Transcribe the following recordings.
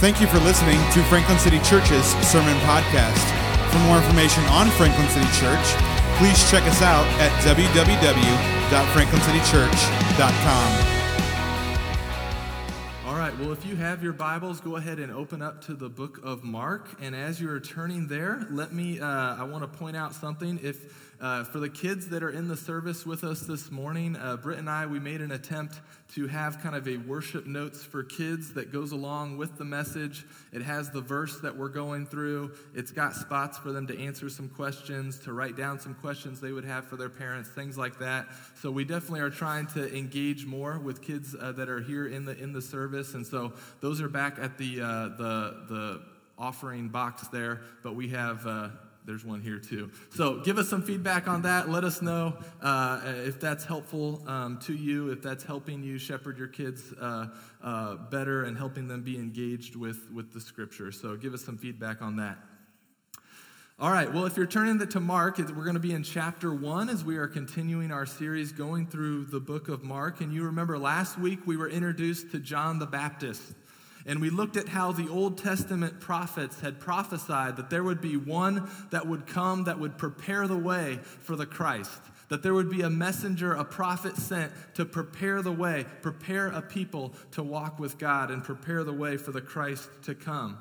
Thank you for listening to Franklin City Church's Sermon Podcast. For more information on Franklin City Church, please check us out at www.franklincitychurch.com. All right, well, if you have your Bibles, go ahead and open up to the book of Mark. And as you're turning there, let me, uh, I want to point out something. If uh, for the kids that are in the service with us this morning, uh, Britt and I, we made an attempt to have kind of a worship notes for kids that goes along with the message. It has the verse that we're going through, it's got spots for them to answer some questions, to write down some questions they would have for their parents, things like that. So we definitely are trying to engage more with kids uh, that are here in the, in the service. And so those are back at the, uh, the, the offering box there, but we have uh, there's one here too. So give us some feedback on that. Let us know uh, if that's helpful um, to you, if that's helping you shepherd your kids uh, uh, better and helping them be engaged with, with the scripture. So give us some feedback on that. All right, well, if you're turning to Mark, we're going to be in chapter one as we are continuing our series going through the book of Mark. And you remember last week we were introduced to John the Baptist. And we looked at how the Old Testament prophets had prophesied that there would be one that would come that would prepare the way for the Christ. That there would be a messenger, a prophet sent to prepare the way, prepare a people to walk with God, and prepare the way for the Christ to come.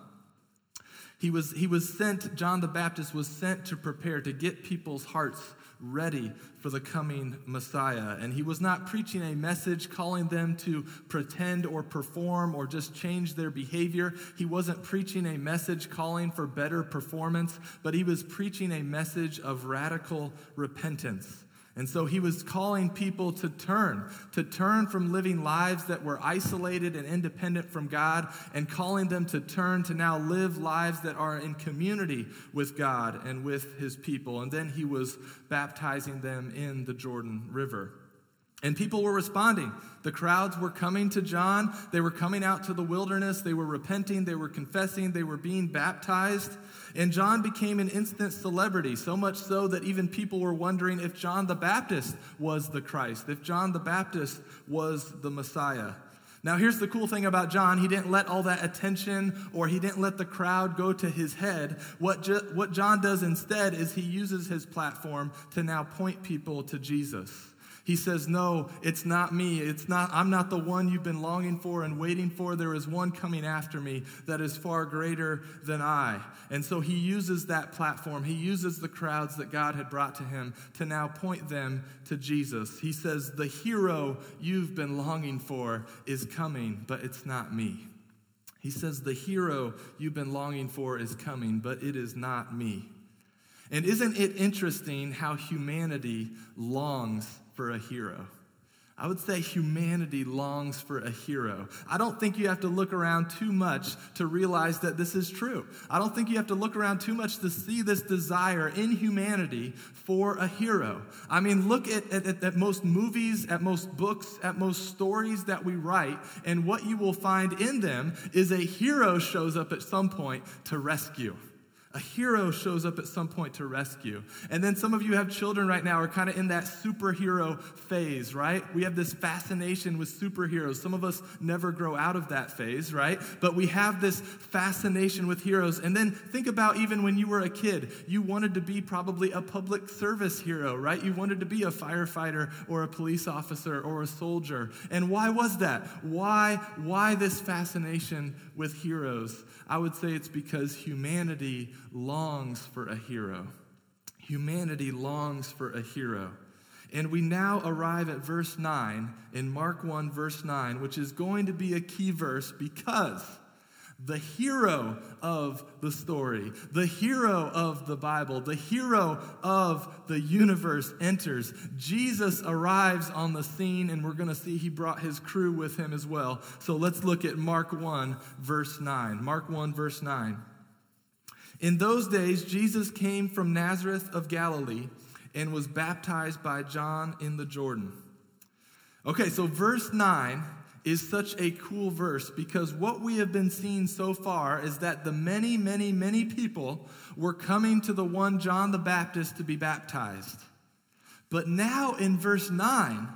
He was, he was sent, John the Baptist was sent to prepare, to get people's hearts ready for the coming Messiah. And he was not preaching a message calling them to pretend or perform or just change their behavior. He wasn't preaching a message calling for better performance, but he was preaching a message of radical repentance. And so he was calling people to turn, to turn from living lives that were isolated and independent from God, and calling them to turn to now live lives that are in community with God and with his people. And then he was baptizing them in the Jordan River. And people were responding. The crowds were coming to John. They were coming out to the wilderness. They were repenting. They were confessing. They were being baptized. And John became an instant celebrity, so much so that even people were wondering if John the Baptist was the Christ, if John the Baptist was the Messiah. Now, here's the cool thing about John. He didn't let all that attention or he didn't let the crowd go to his head. What, jo- what John does instead is he uses his platform to now point people to Jesus. He says, No, it's not me. It's not, I'm not the one you've been longing for and waiting for. There is one coming after me that is far greater than I. And so he uses that platform. He uses the crowds that God had brought to him to now point them to Jesus. He says, The hero you've been longing for is coming, but it's not me. He says, The hero you've been longing for is coming, but it is not me. And isn't it interesting how humanity longs for a hero. I would say humanity longs for a hero. I don't think you have to look around too much to realize that this is true. I don't think you have to look around too much to see this desire in humanity for a hero. I mean, look at, at, at most movies, at most books, at most stories that we write, and what you will find in them is a hero shows up at some point to rescue. A hero shows up at some point to rescue. And then some of you have children right now are kind of in that superhero phase, right? We have this fascination with superheroes. Some of us never grow out of that phase, right? But we have this fascination with heroes. And then think about even when you were a kid, you wanted to be probably a public service hero, right? You wanted to be a firefighter or a police officer or a soldier. And why was that? Why why this fascination with heroes? I would say it's because humanity longs for a hero. Humanity longs for a hero. And we now arrive at verse 9 in Mark 1, verse 9, which is going to be a key verse because the hero of the story, the hero of the Bible, the hero of the universe enters. Jesus arrives on the scene, and we're going to see he brought his crew with him as well. So let's look at Mark 1, verse 9. Mark 1, verse 9. In those days, Jesus came from Nazareth of Galilee and was baptized by John in the Jordan. Okay, so verse 9 is such a cool verse because what we have been seeing so far is that the many, many, many people were coming to the one John the Baptist to be baptized. But now in verse 9,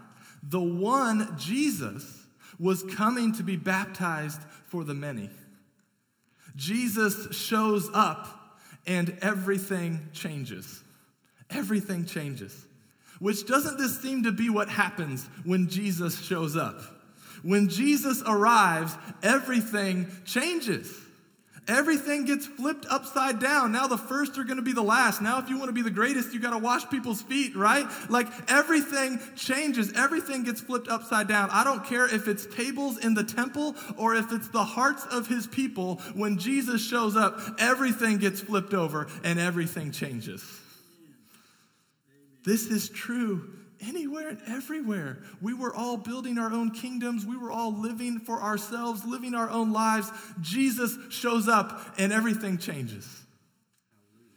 the one, Jesus, was coming to be baptized for the many. Jesus shows up and everything changes. Everything changes. Which doesn't this seem to be what happens when Jesus shows up? When Jesus arrives, everything changes. Everything gets flipped upside down. Now the first are going to be the last. Now, if you want to be the greatest, you got to wash people's feet, right? Like everything changes. Everything gets flipped upside down. I don't care if it's tables in the temple or if it's the hearts of his people. When Jesus shows up, everything gets flipped over and everything changes. This is true anywhere and everywhere. We were all building our own kingdoms. We were all living for ourselves, living our own lives. Jesus shows up and everything changes.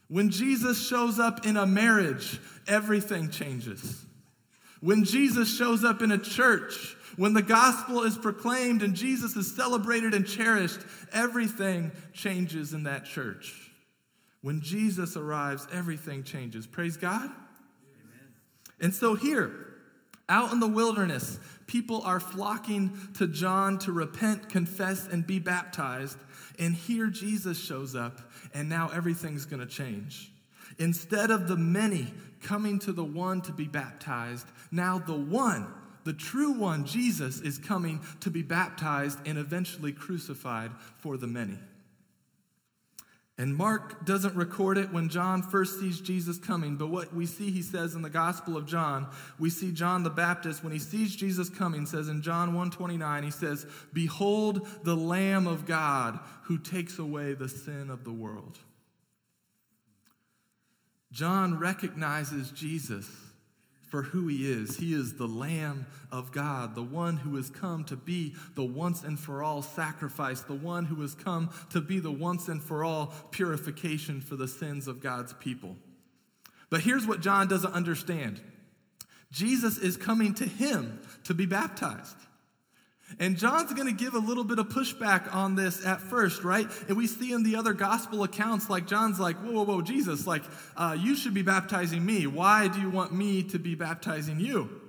When Jesus shows up in a marriage, everything changes. When Jesus shows up in a church, when the gospel is proclaimed and Jesus is celebrated and cherished, everything changes in that church. When Jesus arrives, everything changes. Praise God. And so here, out in the wilderness, people are flocking to John to repent, confess, and be baptized. And here Jesus shows up, and now everything's going to change. Instead of the many coming to the one to be baptized, now the one, the true one, Jesus, is coming to be baptized and eventually crucified for the many. And Mark doesn't record it when John first sees Jesus coming, but what we see he says in the Gospel of John, we see John the Baptist when he sees Jesus coming says in John 1:29 he says, "Behold the Lamb of God who takes away the sin of the world." John recognizes Jesus for who he is. He is the Lamb of God, the one who has come to be the once and for all sacrifice, the one who has come to be the once and for all purification for the sins of God's people. But here's what John doesn't understand Jesus is coming to him to be baptized. And John's going to give a little bit of pushback on this at first, right? And we see in the other gospel accounts, like John's like, whoa, whoa, whoa, Jesus, like, uh, you should be baptizing me. Why do you want me to be baptizing you?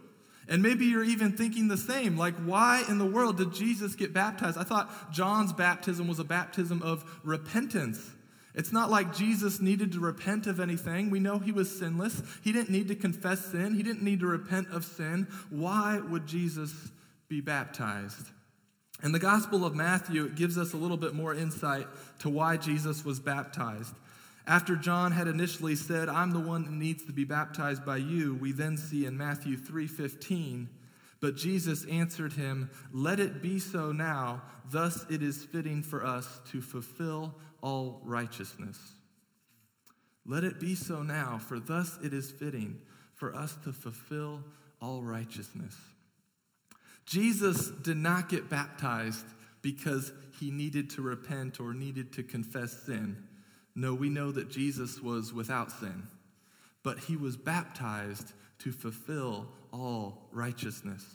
And maybe you're even thinking the same, like, why in the world did Jesus get baptized? I thought John's baptism was a baptism of repentance. It's not like Jesus needed to repent of anything. We know he was sinless. He didn't need to confess sin, he didn't need to repent of sin. Why would Jesus be baptized. In the Gospel of Matthew, it gives us a little bit more insight to why Jesus was baptized. After John had initially said, I'm the one that needs to be baptized by you, we then see in Matthew 3:15, but Jesus answered him, Let it be so now, thus it is fitting for us to fulfill all righteousness. Let it be so now, for thus it is fitting for us to fulfill all righteousness. Jesus did not get baptized because he needed to repent or needed to confess sin. No, we know that Jesus was without sin, but he was baptized to fulfill all righteousness.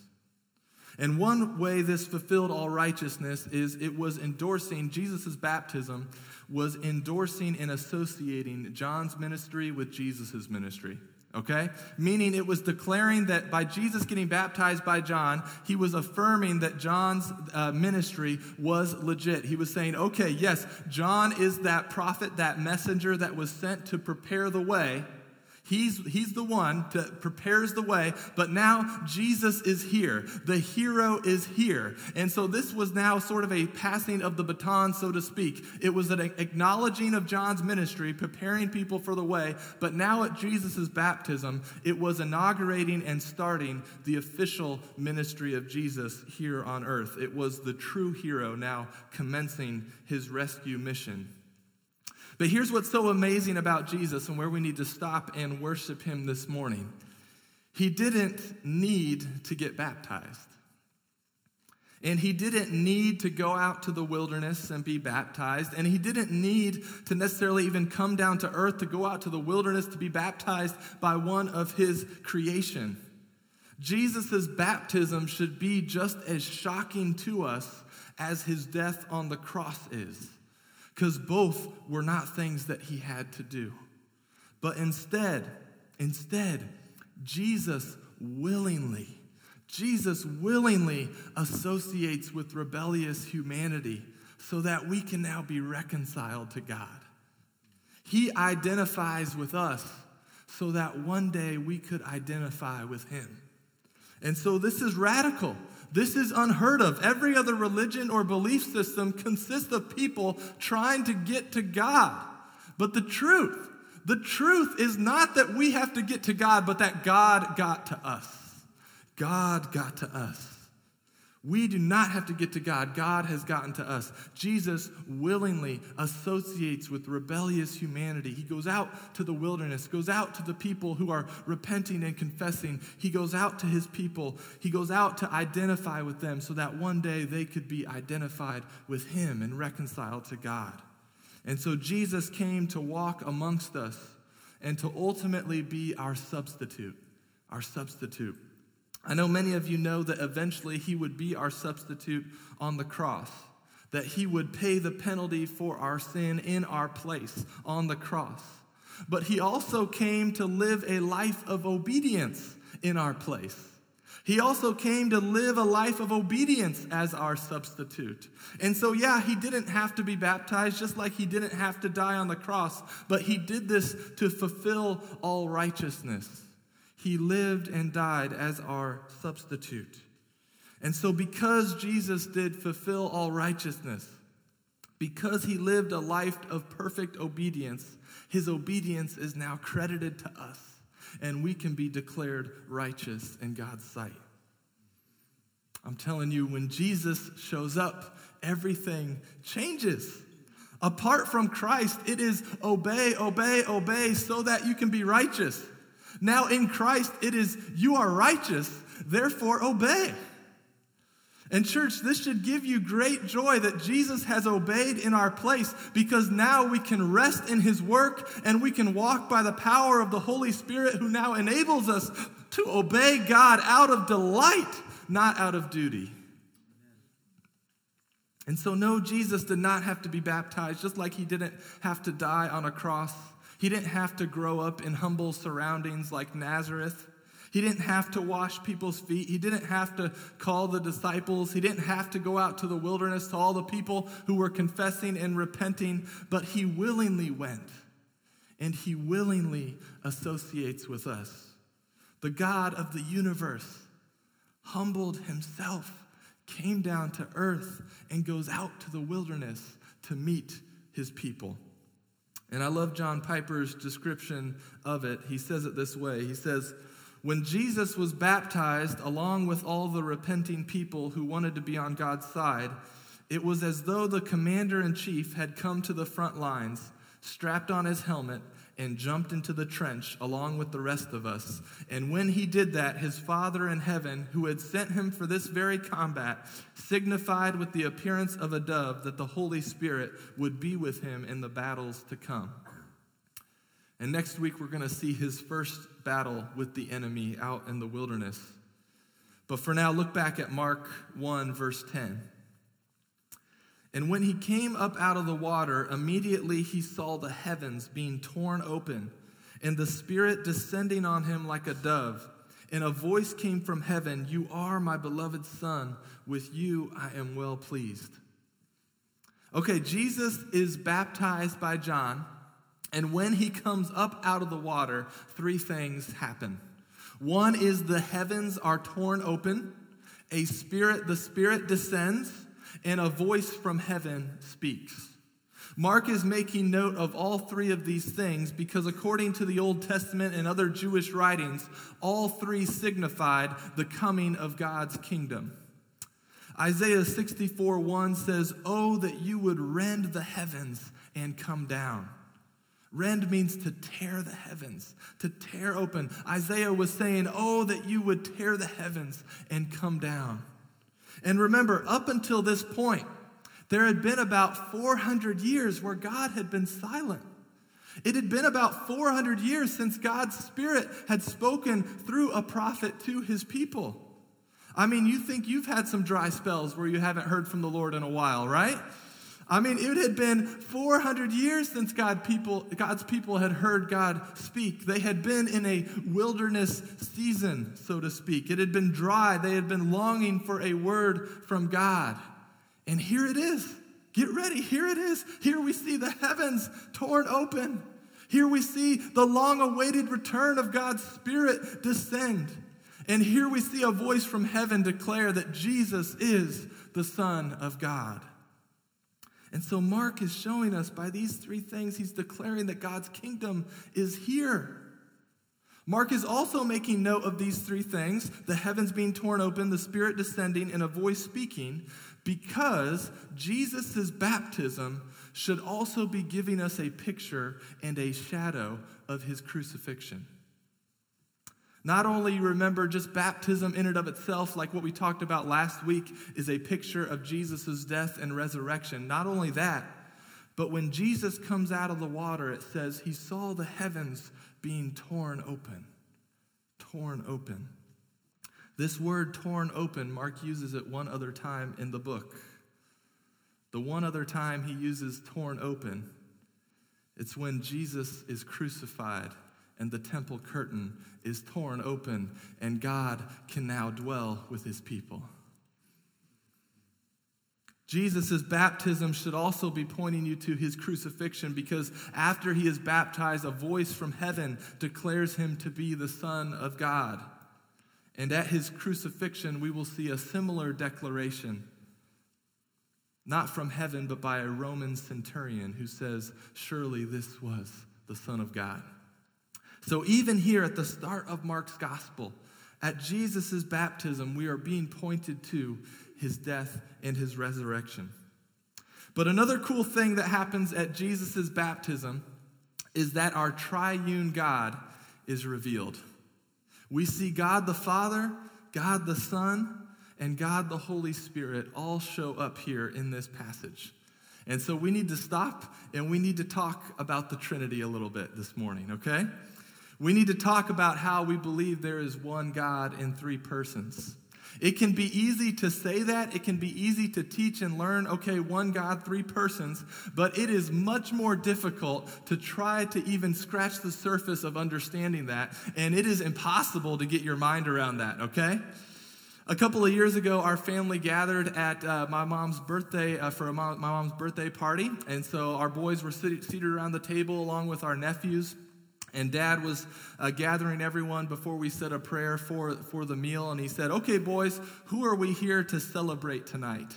And one way this fulfilled all righteousness is it was endorsing Jesus' baptism, was endorsing and associating John's ministry with Jesus' ministry okay? Meaning it was declaring that by Jesus getting baptized by John, he was affirming that John's uh, ministry was legit. He was saying, okay, yes, John is that prophet, that messenger that was sent to prepare the way He's, he's the one that prepares the way, but now Jesus is here. The hero is here. And so this was now sort of a passing of the baton, so to speak. It was an acknowledging of John's ministry, preparing people for the way, but now at Jesus' baptism, it was inaugurating and starting the official ministry of Jesus here on earth. It was the true hero now commencing his rescue mission. But here's what's so amazing about Jesus and where we need to stop and worship him this morning. He didn't need to get baptized. And he didn't need to go out to the wilderness and be baptized. And he didn't need to necessarily even come down to earth to go out to the wilderness to be baptized by one of his creation. Jesus' baptism should be just as shocking to us as his death on the cross is because both were not things that he had to do. But instead, instead, Jesus willingly, Jesus willingly associates with rebellious humanity so that we can now be reconciled to God. He identifies with us so that one day we could identify with Him. And so this is radical. This is unheard of. Every other religion or belief system consists of people trying to get to God. But the truth, the truth is not that we have to get to God, but that God got to us. God got to us. We do not have to get to God. God has gotten to us. Jesus willingly associates with rebellious humanity. He goes out to the wilderness, goes out to the people who are repenting and confessing. He goes out to his people. He goes out to identify with them so that one day they could be identified with him and reconciled to God. And so Jesus came to walk amongst us and to ultimately be our substitute, our substitute. I know many of you know that eventually he would be our substitute on the cross, that he would pay the penalty for our sin in our place on the cross. But he also came to live a life of obedience in our place. He also came to live a life of obedience as our substitute. And so, yeah, he didn't have to be baptized, just like he didn't have to die on the cross, but he did this to fulfill all righteousness. He lived and died as our substitute. And so, because Jesus did fulfill all righteousness, because he lived a life of perfect obedience, his obedience is now credited to us, and we can be declared righteous in God's sight. I'm telling you, when Jesus shows up, everything changes. Apart from Christ, it is obey, obey, obey so that you can be righteous. Now in Christ, it is you are righteous, therefore obey. And, church, this should give you great joy that Jesus has obeyed in our place because now we can rest in his work and we can walk by the power of the Holy Spirit who now enables us to obey God out of delight, not out of duty. And so, no, Jesus did not have to be baptized, just like he didn't have to die on a cross. He didn't have to grow up in humble surroundings like Nazareth. He didn't have to wash people's feet. He didn't have to call the disciples. He didn't have to go out to the wilderness to all the people who were confessing and repenting, but he willingly went and he willingly associates with us. The God of the universe humbled himself, came down to earth, and goes out to the wilderness to meet his people. And I love John Piper's description of it. He says it this way He says, When Jesus was baptized, along with all the repenting people who wanted to be on God's side, it was as though the commander in chief had come to the front lines, strapped on his helmet, and jumped into the trench along with the rest of us. And when he did that, his Father in heaven, who had sent him for this very combat, signified with the appearance of a dove that the Holy Spirit would be with him in the battles to come. And next week, we're going to see his first battle with the enemy out in the wilderness. But for now, look back at Mark 1, verse 10. And when he came up out of the water, immediately he saw the heavens being torn open, and the Spirit descending on him like a dove. And a voice came from heaven You are my beloved Son, with you I am well pleased. Okay, Jesus is baptized by John, and when he comes up out of the water, three things happen. One is the heavens are torn open, a spirit, the Spirit descends and a voice from heaven speaks. Mark is making note of all three of these things because, according to the Old Testament and other Jewish writings, all three signified the coming of God's kingdom. Isaiah 64 1 says, Oh, that you would rend the heavens and come down. Rend means to tear the heavens, to tear open. Isaiah was saying, Oh, that you would tear the heavens and come down. And remember, up until this point, there had been about 400 years where God had been silent. It had been about 400 years since God's Spirit had spoken through a prophet to his people. I mean, you think you've had some dry spells where you haven't heard from the Lord in a while, right? I mean, it had been 400 years since God people, God's people had heard God speak. They had been in a wilderness season, so to speak. It had been dry. They had been longing for a word from God. And here it is. Get ready. Here it is. Here we see the heavens torn open. Here we see the long awaited return of God's Spirit descend. And here we see a voice from heaven declare that Jesus is the Son of God. And so Mark is showing us by these three things, he's declaring that God's kingdom is here. Mark is also making note of these three things the heavens being torn open, the Spirit descending, and a voice speaking, because Jesus' baptism should also be giving us a picture and a shadow of his crucifixion. Not only remember just baptism in and of itself, like what we talked about last week, is a picture of Jesus' death and resurrection. Not only that, but when Jesus comes out of the water, it says he saw the heavens being torn open. Torn open. This word torn open, Mark uses it one other time in the book. The one other time he uses torn open, it's when Jesus is crucified and the temple curtain is torn open, and God can now dwell with his people. Jesus' baptism should also be pointing you to his crucifixion because after he is baptized, a voice from heaven declares him to be the Son of God. And at his crucifixion, we will see a similar declaration, not from heaven, but by a Roman centurion who says, Surely this was the Son of God. So, even here at the start of Mark's gospel, at Jesus' baptism, we are being pointed to his death and his resurrection. But another cool thing that happens at Jesus' baptism is that our triune God is revealed. We see God the Father, God the Son, and God the Holy Spirit all show up here in this passage. And so we need to stop and we need to talk about the Trinity a little bit this morning, okay? We need to talk about how we believe there is one God in three persons. It can be easy to say that. It can be easy to teach and learn, okay, one God, three persons, but it is much more difficult to try to even scratch the surface of understanding that. And it is impossible to get your mind around that, okay? A couple of years ago, our family gathered at uh, my mom's birthday uh, for mom, my mom's birthday party. And so our boys were sit- seated around the table along with our nephews. And dad was uh, gathering everyone before we said a prayer for, for the meal. And he said, Okay, boys, who are we here to celebrate tonight?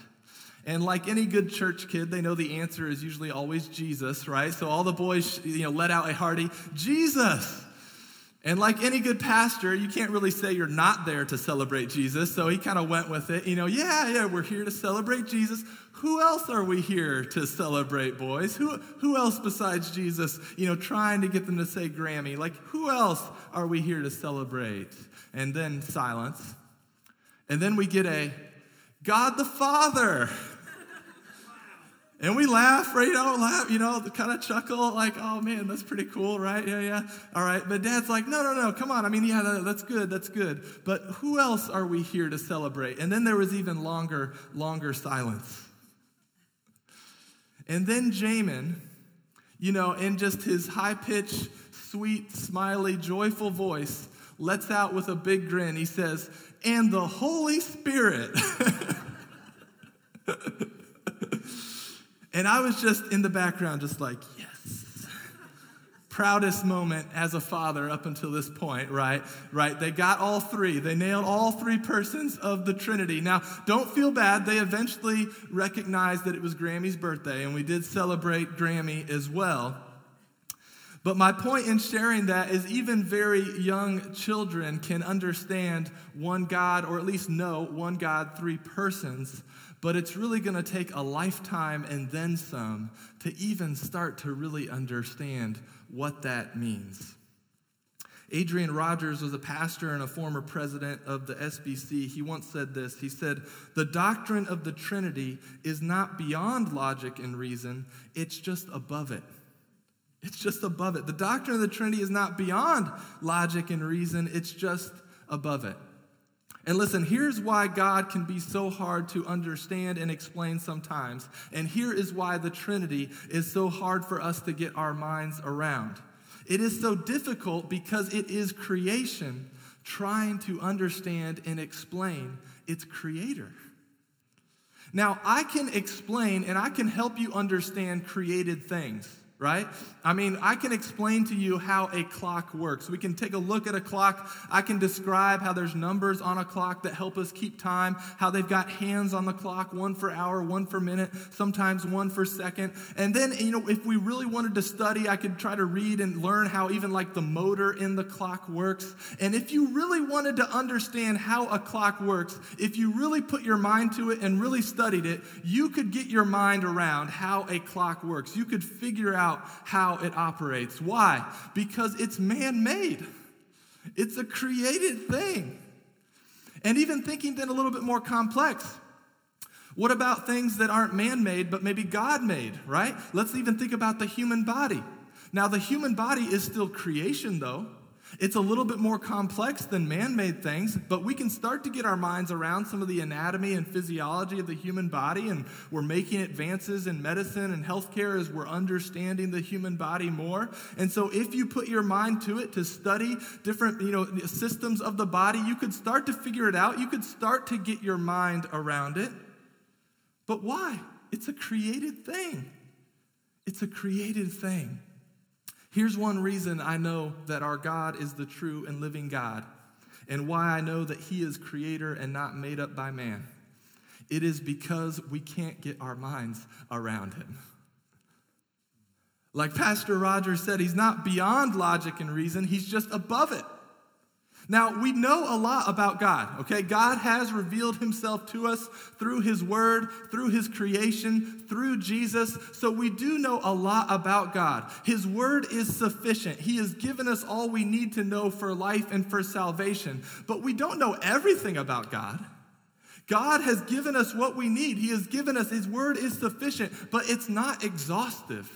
And like any good church kid, they know the answer is usually always Jesus, right? So all the boys, you know, let out a hearty, Jesus. And like any good pastor, you can't really say you're not there to celebrate Jesus. So he kind of went with it. You know, yeah, yeah, we're here to celebrate Jesus. Who else are we here to celebrate, boys? Who, who else besides Jesus, you know, trying to get them to say Grammy? Like, who else are we here to celebrate? And then silence. And then we get a God the Father. And we laugh, right? Know, laugh, you know, kind of chuckle, like, oh man, that's pretty cool, right? Yeah, yeah. All right. But dad's like, no, no, no, come on. I mean, yeah, that's good, that's good. But who else are we here to celebrate? And then there was even longer, longer silence. And then Jamin, you know, in just his high pitched, sweet, smiley, joyful voice, lets out with a big grin. He says, and the Holy Spirit. and I was just in the background, just like, proudest moment as a father up until this point, right? Right? They got all three. They nailed all three persons of the Trinity. Now, don't feel bad. They eventually recognized that it was Grammy's birthday, and we did celebrate Grammy as well. But my point in sharing that is even very young children can understand one God, or at least know one God, three persons but it's really going to take a lifetime and then some to even start to really understand what that means. Adrian Rogers was a pastor and a former president of the SBC. He once said this He said, The doctrine of the Trinity is not beyond logic and reason, it's just above it. It's just above it. The doctrine of the Trinity is not beyond logic and reason, it's just above it. And listen, here's why God can be so hard to understand and explain sometimes. And here is why the Trinity is so hard for us to get our minds around. It is so difficult because it is creation trying to understand and explain its creator. Now, I can explain and I can help you understand created things right? I mean, I can explain to you how a clock works. We can take a look at a clock. I can describe how there's numbers on a clock that help us keep time, how they've got hands on the clock, one for hour, one for minute, sometimes one for second. And then, you know, if we really wanted to study, I could try to read and learn how even like the motor in the clock works. And if you really wanted to understand how a clock works, if you really put your mind to it and really studied it, you could get your mind around how a clock works. You could figure out how it operates. Why? Because it's man made, it's a created thing. And even thinking then a little bit more complex. What about things that aren't man made, but maybe God made, right? Let's even think about the human body. Now, the human body is still creation, though. It's a little bit more complex than man made things, but we can start to get our minds around some of the anatomy and physiology of the human body, and we're making advances in medicine and healthcare as we're understanding the human body more. And so, if you put your mind to it to study different you know, systems of the body, you could start to figure it out. You could start to get your mind around it. But why? It's a created thing. It's a created thing. Here's one reason I know that our God is the true and living God, and why I know that He is creator and not made up by man. It is because we can't get our minds around Him. Like Pastor Roger said, He's not beyond logic and reason, He's just above it. Now, we know a lot about God, okay? God has revealed himself to us through his word, through his creation, through Jesus. So we do know a lot about God. His word is sufficient. He has given us all we need to know for life and for salvation. But we don't know everything about God. God has given us what we need. He has given us, His word is sufficient, but it's not exhaustive.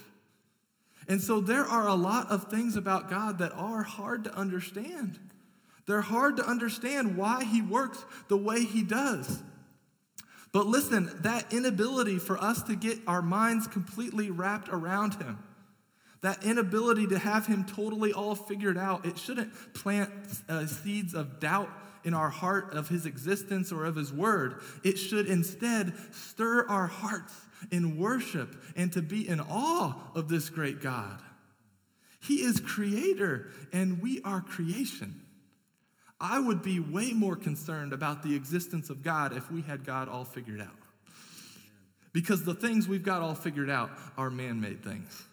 And so there are a lot of things about God that are hard to understand. They're hard to understand why he works the way he does. But listen, that inability for us to get our minds completely wrapped around him, that inability to have him totally all figured out, it shouldn't plant uh, seeds of doubt in our heart of his existence or of his word. It should instead stir our hearts in worship and to be in awe of this great God. He is creator and we are creation. I would be way more concerned about the existence of God if we had God all figured out. Because the things we've got all figured out are man made things.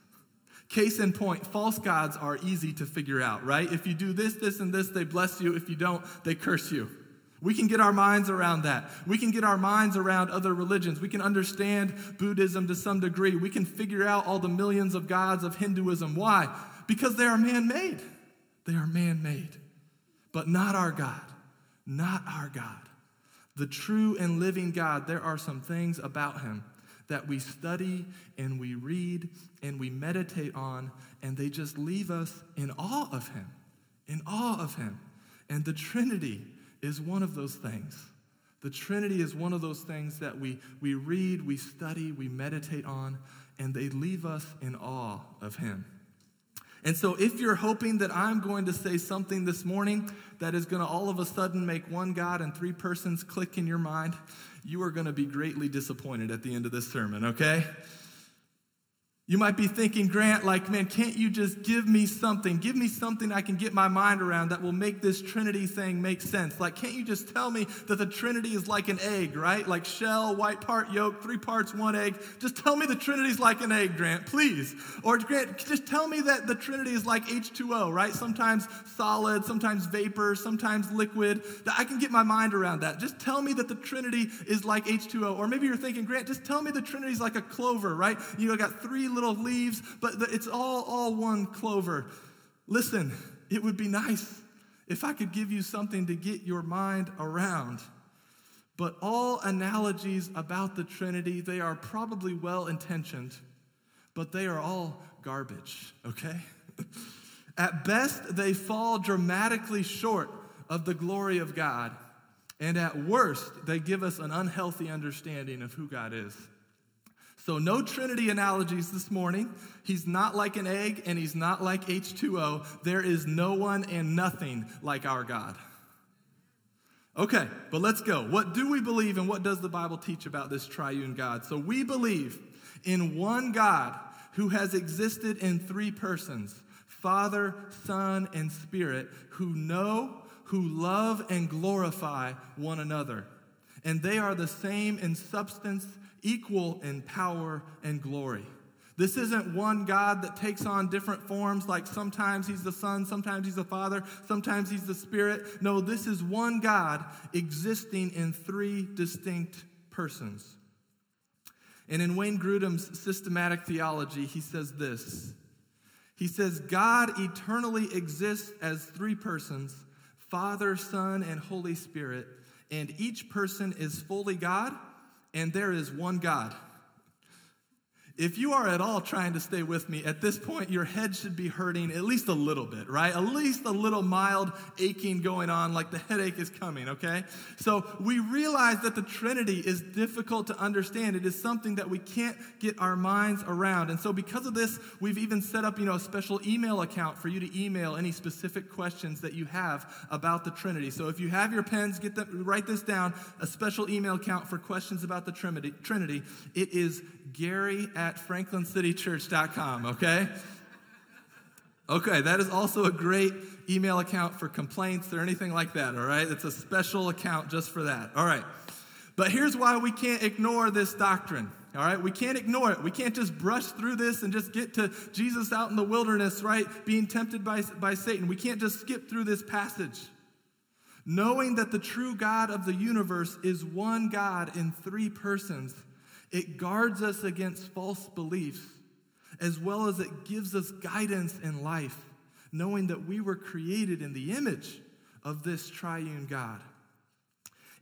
Case in point, false gods are easy to figure out, right? If you do this, this, and this, they bless you. If you don't, they curse you. We can get our minds around that. We can get our minds around other religions. We can understand Buddhism to some degree. We can figure out all the millions of gods of Hinduism. Why? Because they are man made. They are man made but not our God. Not our God. The true and living God, there are some things about him that we study and we read and we meditate on, and they just leave us in awe of him. In awe of him. And the Trinity is one of those things. The Trinity is one of those things that we, we read, we study, we meditate on, and they leave us in awe of him. And so, if you're hoping that I'm going to say something this morning that is going to all of a sudden make one God and three persons click in your mind, you are going to be greatly disappointed at the end of this sermon, okay? You might be thinking, Grant, like, man, can't you just give me something? Give me something I can get my mind around that will make this Trinity thing make sense. Like, can't you just tell me that the Trinity is like an egg, right? Like shell, white part, yolk, three parts, one egg. Just tell me the Trinity is like an egg, Grant, please. Or, Grant, just tell me that the Trinity is like H2O, right? Sometimes solid, sometimes vapor, sometimes liquid. That I can get my mind around that. Just tell me that the Trinity is like H2O. Or maybe you're thinking, Grant, just tell me the Trinity is like a clover, right? You know, got three little leaves, but it's all, all one clover. Listen, it would be nice if I could give you something to get your mind around. But all analogies about the Trinity, they are probably well intentioned, but they are all garbage, okay? At best, they fall dramatically short of the glory of God. And at worst, they give us an unhealthy understanding of who God is. So, no Trinity analogies this morning. He's not like an egg and he's not like H2O. There is no one and nothing like our God. Okay, but let's go. What do we believe and what does the Bible teach about this triune God? So we believe in one God who has existed in three persons Father, Son, and Spirit, who know, who love, and glorify one another. And they are the same in substance, equal in power and glory. This isn't one God that takes on different forms, like sometimes he's the Son, sometimes he's the Father, sometimes he's the Spirit. No, this is one God existing in three distinct persons. And in Wayne Grudem's systematic theology, he says this He says, God eternally exists as three persons Father, Son, and Holy Spirit, and each person is fully God, and there is one God. If you are at all trying to stay with me, at this point, your head should be hurting at least a little bit, right? At least a little mild aching going on, like the headache is coming, okay? So we realize that the Trinity is difficult to understand. It is something that we can't get our minds around. And so because of this, we've even set up, you know, a special email account for you to email any specific questions that you have about the Trinity. So if you have your pens, get them, write this down, a special email account for questions about the Trinity. Trinity. It is Gary at at franklincitychurch.com, okay? Okay, that is also a great email account for complaints or anything like that, all right? It's a special account just for that, all right? But here's why we can't ignore this doctrine, all right? We can't ignore it. We can't just brush through this and just get to Jesus out in the wilderness, right? Being tempted by, by Satan. We can't just skip through this passage. Knowing that the true God of the universe is one God in three persons it guards us against false beliefs, as well as it gives us guidance in life, knowing that we were created in the image of this triune God.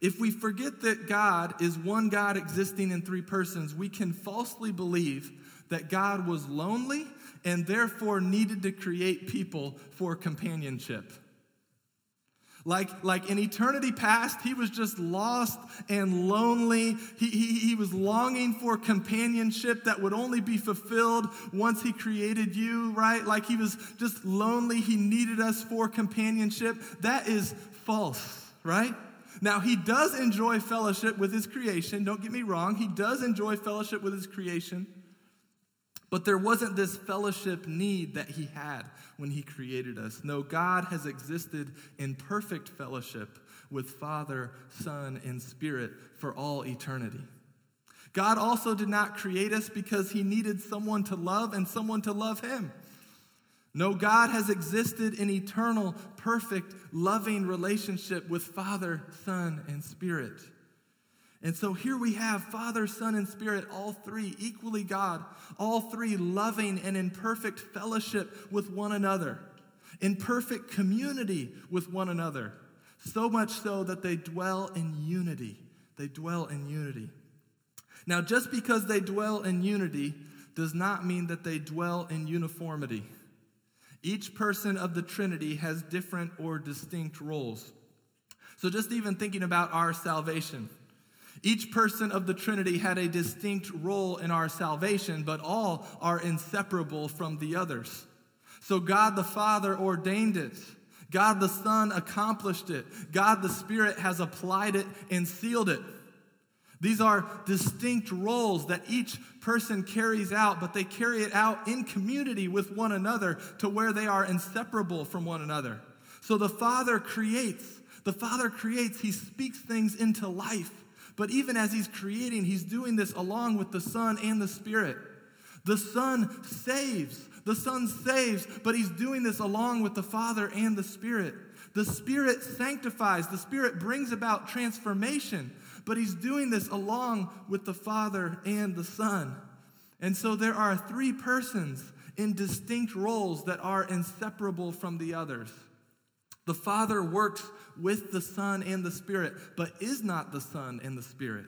If we forget that God is one God existing in three persons, we can falsely believe that God was lonely and therefore needed to create people for companionship. Like, like in eternity past, he was just lost and lonely. He, he, he was longing for companionship that would only be fulfilled once he created you, right? Like he was just lonely. He needed us for companionship. That is false, right? Now, he does enjoy fellowship with his creation. Don't get me wrong. He does enjoy fellowship with his creation. But there wasn't this fellowship need that he had when he created us. No, God has existed in perfect fellowship with Father, Son, and Spirit for all eternity. God also did not create us because he needed someone to love and someone to love him. No, God has existed in eternal, perfect, loving relationship with Father, Son, and Spirit. And so here we have Father, Son, and Spirit, all three equally God, all three loving and in perfect fellowship with one another, in perfect community with one another. So much so that they dwell in unity. They dwell in unity. Now, just because they dwell in unity does not mean that they dwell in uniformity. Each person of the Trinity has different or distinct roles. So, just even thinking about our salvation. Each person of the Trinity had a distinct role in our salvation, but all are inseparable from the others. So God the Father ordained it. God the Son accomplished it. God the Spirit has applied it and sealed it. These are distinct roles that each person carries out, but they carry it out in community with one another to where they are inseparable from one another. So the Father creates. The Father creates. He speaks things into life. But even as he's creating, he's doing this along with the Son and the Spirit. The Son saves. The Son saves, but he's doing this along with the Father and the Spirit. The Spirit sanctifies. The Spirit brings about transformation, but he's doing this along with the Father and the Son. And so there are three persons in distinct roles that are inseparable from the others. The Father works with the Son and the Spirit, but is not the Son and the Spirit.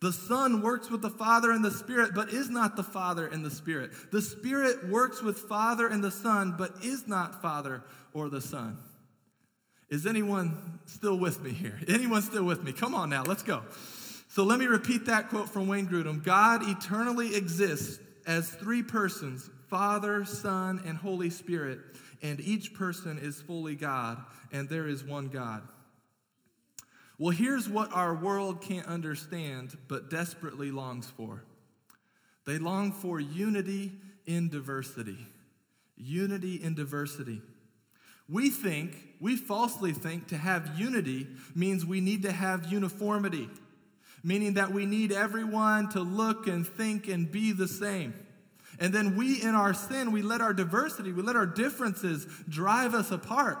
The Son works with the Father and the Spirit, but is not the Father and the Spirit. The Spirit works with Father and the Son, but is not Father or the Son. Is anyone still with me here? Anyone still with me? Come on now, let's go. So let me repeat that quote from Wayne Grudem God eternally exists as three persons Father, Son, and Holy Spirit and each person is fully God, and there is one God. Well, here's what our world can't understand but desperately longs for they long for unity in diversity. Unity in diversity. We think, we falsely think, to have unity means we need to have uniformity, meaning that we need everyone to look and think and be the same. And then we, in our sin, we let our diversity, we let our differences drive us apart.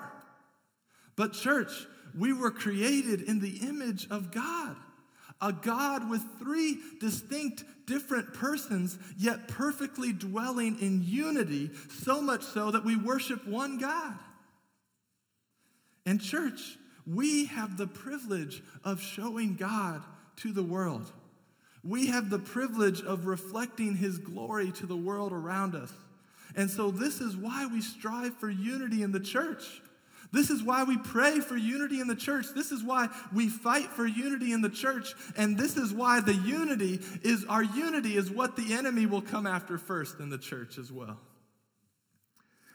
But, church, we were created in the image of God, a God with three distinct, different persons, yet perfectly dwelling in unity, so much so that we worship one God. And, church, we have the privilege of showing God to the world. We have the privilege of reflecting His glory to the world around us. And so, this is why we strive for unity in the church. This is why we pray for unity in the church. This is why we fight for unity in the church. And this is why the unity is our unity is what the enemy will come after first in the church as well.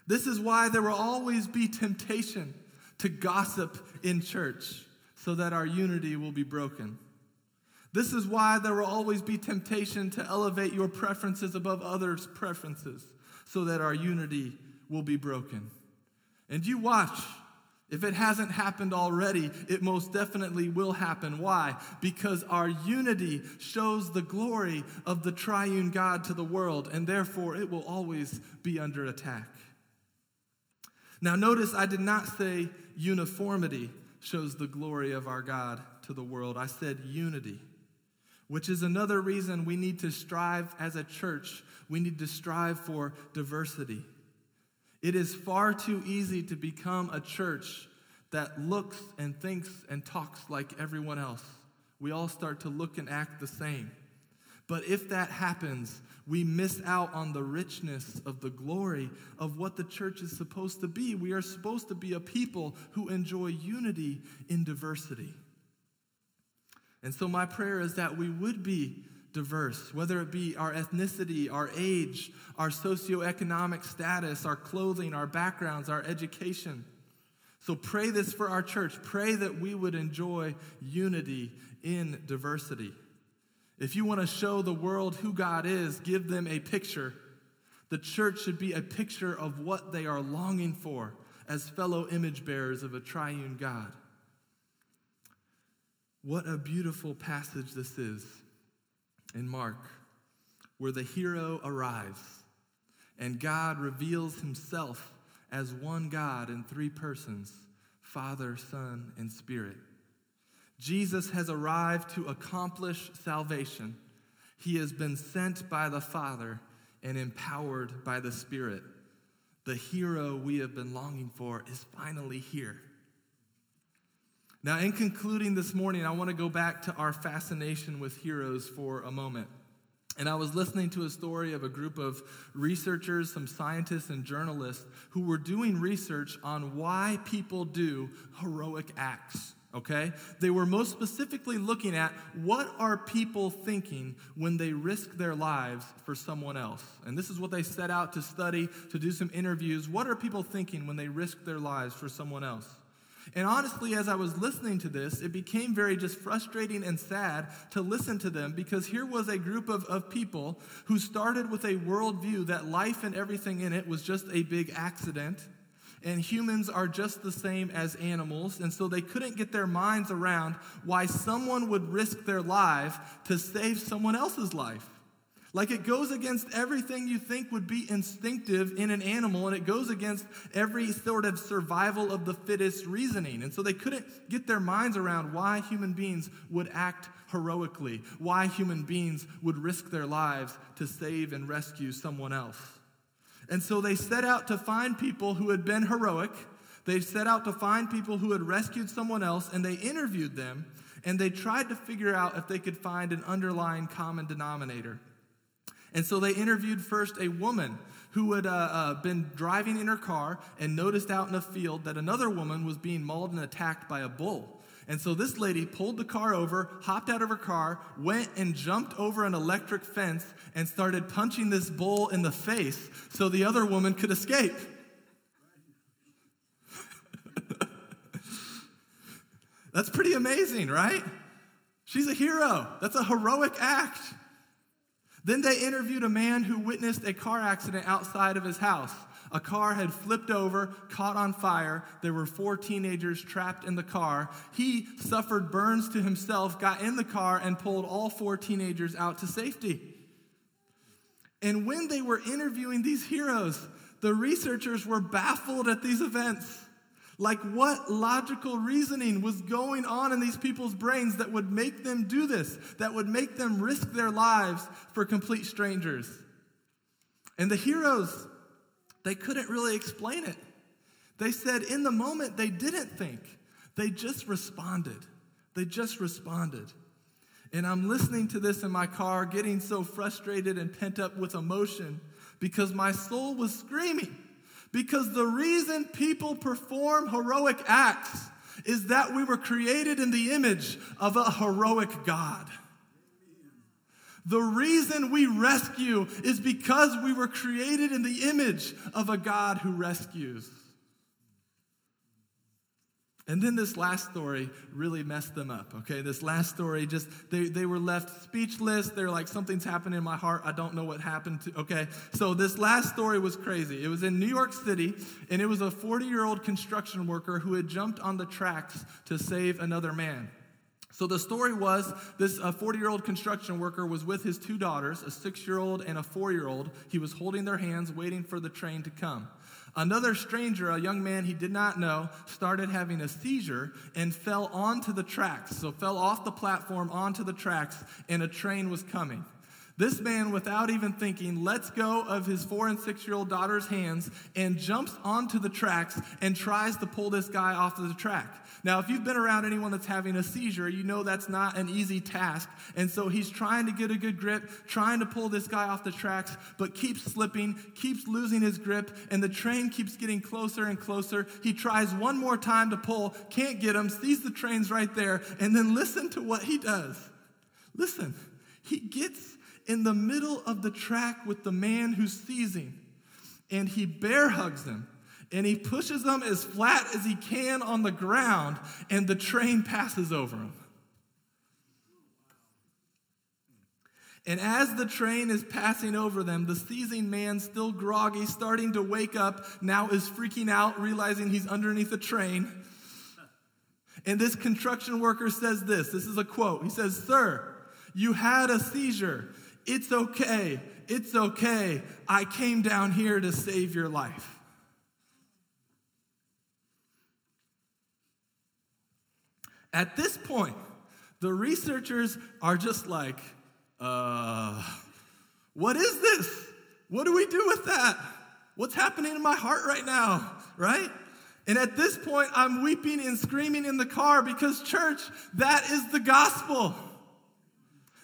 This is why there will always be temptation to gossip in church so that our unity will be broken. This is why there will always be temptation to elevate your preferences above others' preferences so that our unity will be broken. And you watch. If it hasn't happened already, it most definitely will happen. Why? Because our unity shows the glory of the triune God to the world, and therefore it will always be under attack. Now, notice I did not say uniformity shows the glory of our God to the world. I said unity, which is another reason we need to strive as a church. We need to strive for diversity. It is far too easy to become a church that looks and thinks and talks like everyone else. We all start to look and act the same. But if that happens, we miss out on the richness of the glory of what the church is supposed to be. We are supposed to be a people who enjoy unity in diversity. And so, my prayer is that we would be diverse, whether it be our ethnicity, our age, our socioeconomic status, our clothing, our backgrounds, our education. So, pray this for our church. Pray that we would enjoy unity in diversity. If you want to show the world who God is, give them a picture. The church should be a picture of what they are longing for as fellow image bearers of a triune God. What a beautiful passage this is in Mark, where the hero arrives and God reveals himself as one God in three persons Father, Son, and Spirit. Jesus has arrived to accomplish salvation. He has been sent by the Father and empowered by the Spirit. The hero we have been longing for is finally here. Now, in concluding this morning, I want to go back to our fascination with heroes for a moment. And I was listening to a story of a group of researchers, some scientists, and journalists who were doing research on why people do heroic acts okay? They were most specifically looking at what are people thinking when they risk their lives for someone else. And this is what they set out to study, to do some interviews. What are people thinking when they risk their lives for someone else? And honestly, as I was listening to this, it became very just frustrating and sad to listen to them because here was a group of, of people who started with a worldview that life and everything in it was just a big accident and humans are just the same as animals. And so they couldn't get their minds around why someone would risk their life to save someone else's life. Like it goes against everything you think would be instinctive in an animal, and it goes against every sort of survival of the fittest reasoning. And so they couldn't get their minds around why human beings would act heroically, why human beings would risk their lives to save and rescue someone else. And so they set out to find people who had been heroic. They set out to find people who had rescued someone else, and they interviewed them, and they tried to figure out if they could find an underlying common denominator. And so they interviewed first a woman who had uh, uh, been driving in her car and noticed out in a field that another woman was being mauled and attacked by a bull. And so this lady pulled the car over, hopped out of her car, went and jumped over an electric fence and started punching this bull in the face so the other woman could escape. That's pretty amazing, right? She's a hero. That's a heroic act. Then they interviewed a man who witnessed a car accident outside of his house. A car had flipped over, caught on fire. There were four teenagers trapped in the car. He suffered burns to himself, got in the car, and pulled all four teenagers out to safety. And when they were interviewing these heroes, the researchers were baffled at these events. Like, what logical reasoning was going on in these people's brains that would make them do this, that would make them risk their lives for complete strangers? And the heroes, they couldn't really explain it. They said in the moment they didn't think, they just responded. They just responded. And I'm listening to this in my car, getting so frustrated and pent up with emotion because my soul was screaming. Because the reason people perform heroic acts is that we were created in the image of a heroic God. The reason we rescue is because we were created in the image of a God who rescues. And then this last story really messed them up, okay? This last story just, they, they were left speechless. They're like, something's happening in my heart. I don't know what happened to, okay? So this last story was crazy. It was in New York City, and it was a 40 year old construction worker who had jumped on the tracks to save another man. So the story was this 40 year old construction worker was with his two daughters, a six year old and a four year old. He was holding their hands, waiting for the train to come. Another stranger, a young man he did not know, started having a seizure and fell onto the tracks. So, fell off the platform onto the tracks, and a train was coming. This man, without even thinking, lets go of his four and six year old daughter's hands and jumps onto the tracks and tries to pull this guy off of the track. Now, if you've been around anyone that's having a seizure, you know that's not an easy task. And so he's trying to get a good grip, trying to pull this guy off the tracks, but keeps slipping, keeps losing his grip, and the train keeps getting closer and closer. He tries one more time to pull, can't get him, sees the train's right there, and then listen to what he does. Listen, he gets in the middle of the track with the man who's seizing, and he bear hugs him and he pushes them as flat as he can on the ground, and the train passes over him. And as the train is passing over them, the seizing man, still groggy, starting to wake up, now is freaking out, realizing he's underneath the train. And this construction worker says this this is a quote. He says, Sir, you had a seizure. It's okay. It's okay. I came down here to save your life. At this point, the researchers are just like, uh, what is this? What do we do with that? What's happening in my heart right now, right? And at this point, I'm weeping and screaming in the car because, church, that is the gospel.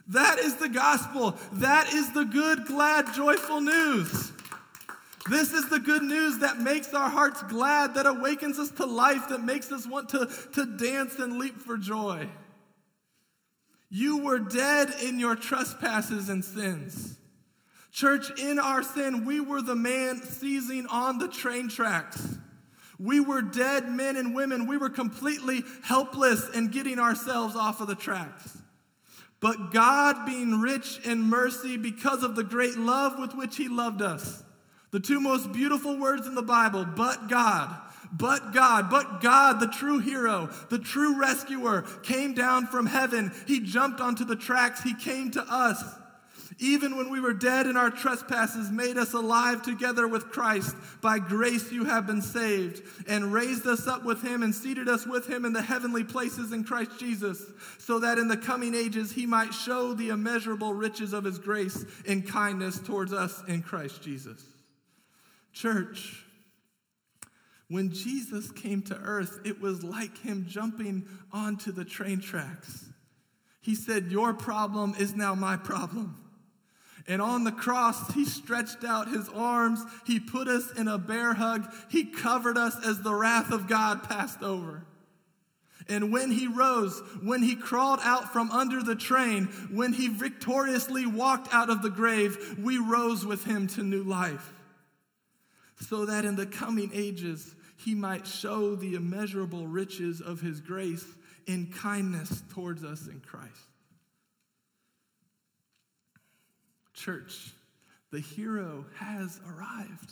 That is the gospel. That is the good, glad, joyful news. This is the good news that makes our hearts glad, that awakens us to life, that makes us want to, to dance and leap for joy. You were dead in your trespasses and sins. Church, in our sin, we were the man seizing on the train tracks. We were dead men and women. We were completely helpless in getting ourselves off of the tracks. But God, being rich in mercy because of the great love with which He loved us, the two most beautiful words in the Bible, but God. But God, but God, the true hero, the true rescuer, came down from heaven. He jumped onto the tracks. He came to us. Even when we were dead in our trespasses, made us alive together with Christ. By grace you have been saved, and raised us up with him and seated us with him in the heavenly places in Christ Jesus, so that in the coming ages he might show the immeasurable riches of his grace and kindness towards us in Christ Jesus. Church, when Jesus came to earth, it was like him jumping onto the train tracks. He said, Your problem is now my problem. And on the cross, he stretched out his arms. He put us in a bear hug. He covered us as the wrath of God passed over. And when he rose, when he crawled out from under the train, when he victoriously walked out of the grave, we rose with him to new life so that in the coming ages he might show the immeasurable riches of his grace in kindness towards us in Christ. Church, the hero has arrived.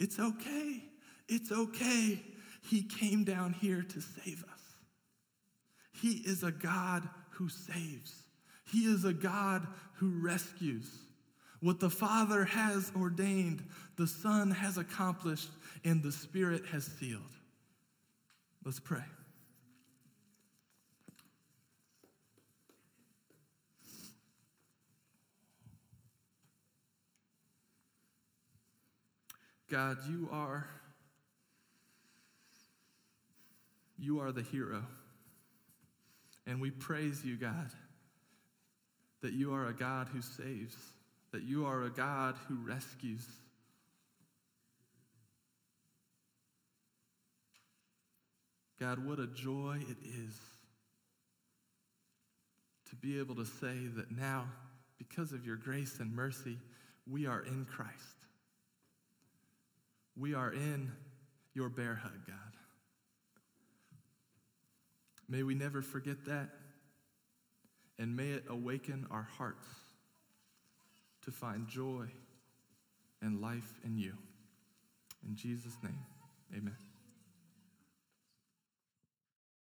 It's okay. It's okay. He came down here to save us. He is a God who saves. He is a God who rescues. What the Father has ordained, the Son has accomplished, and the Spirit has sealed. Let's pray. God, you are you are the hero. And we praise you, God, that you are a God who saves, that you are a God who rescues. God, what a joy it is to be able to say that now, because of your grace and mercy, we are in Christ. We are in your bear hug, God. May we never forget that, and may it awaken our hearts to find joy and life in you. In Jesus' name, amen.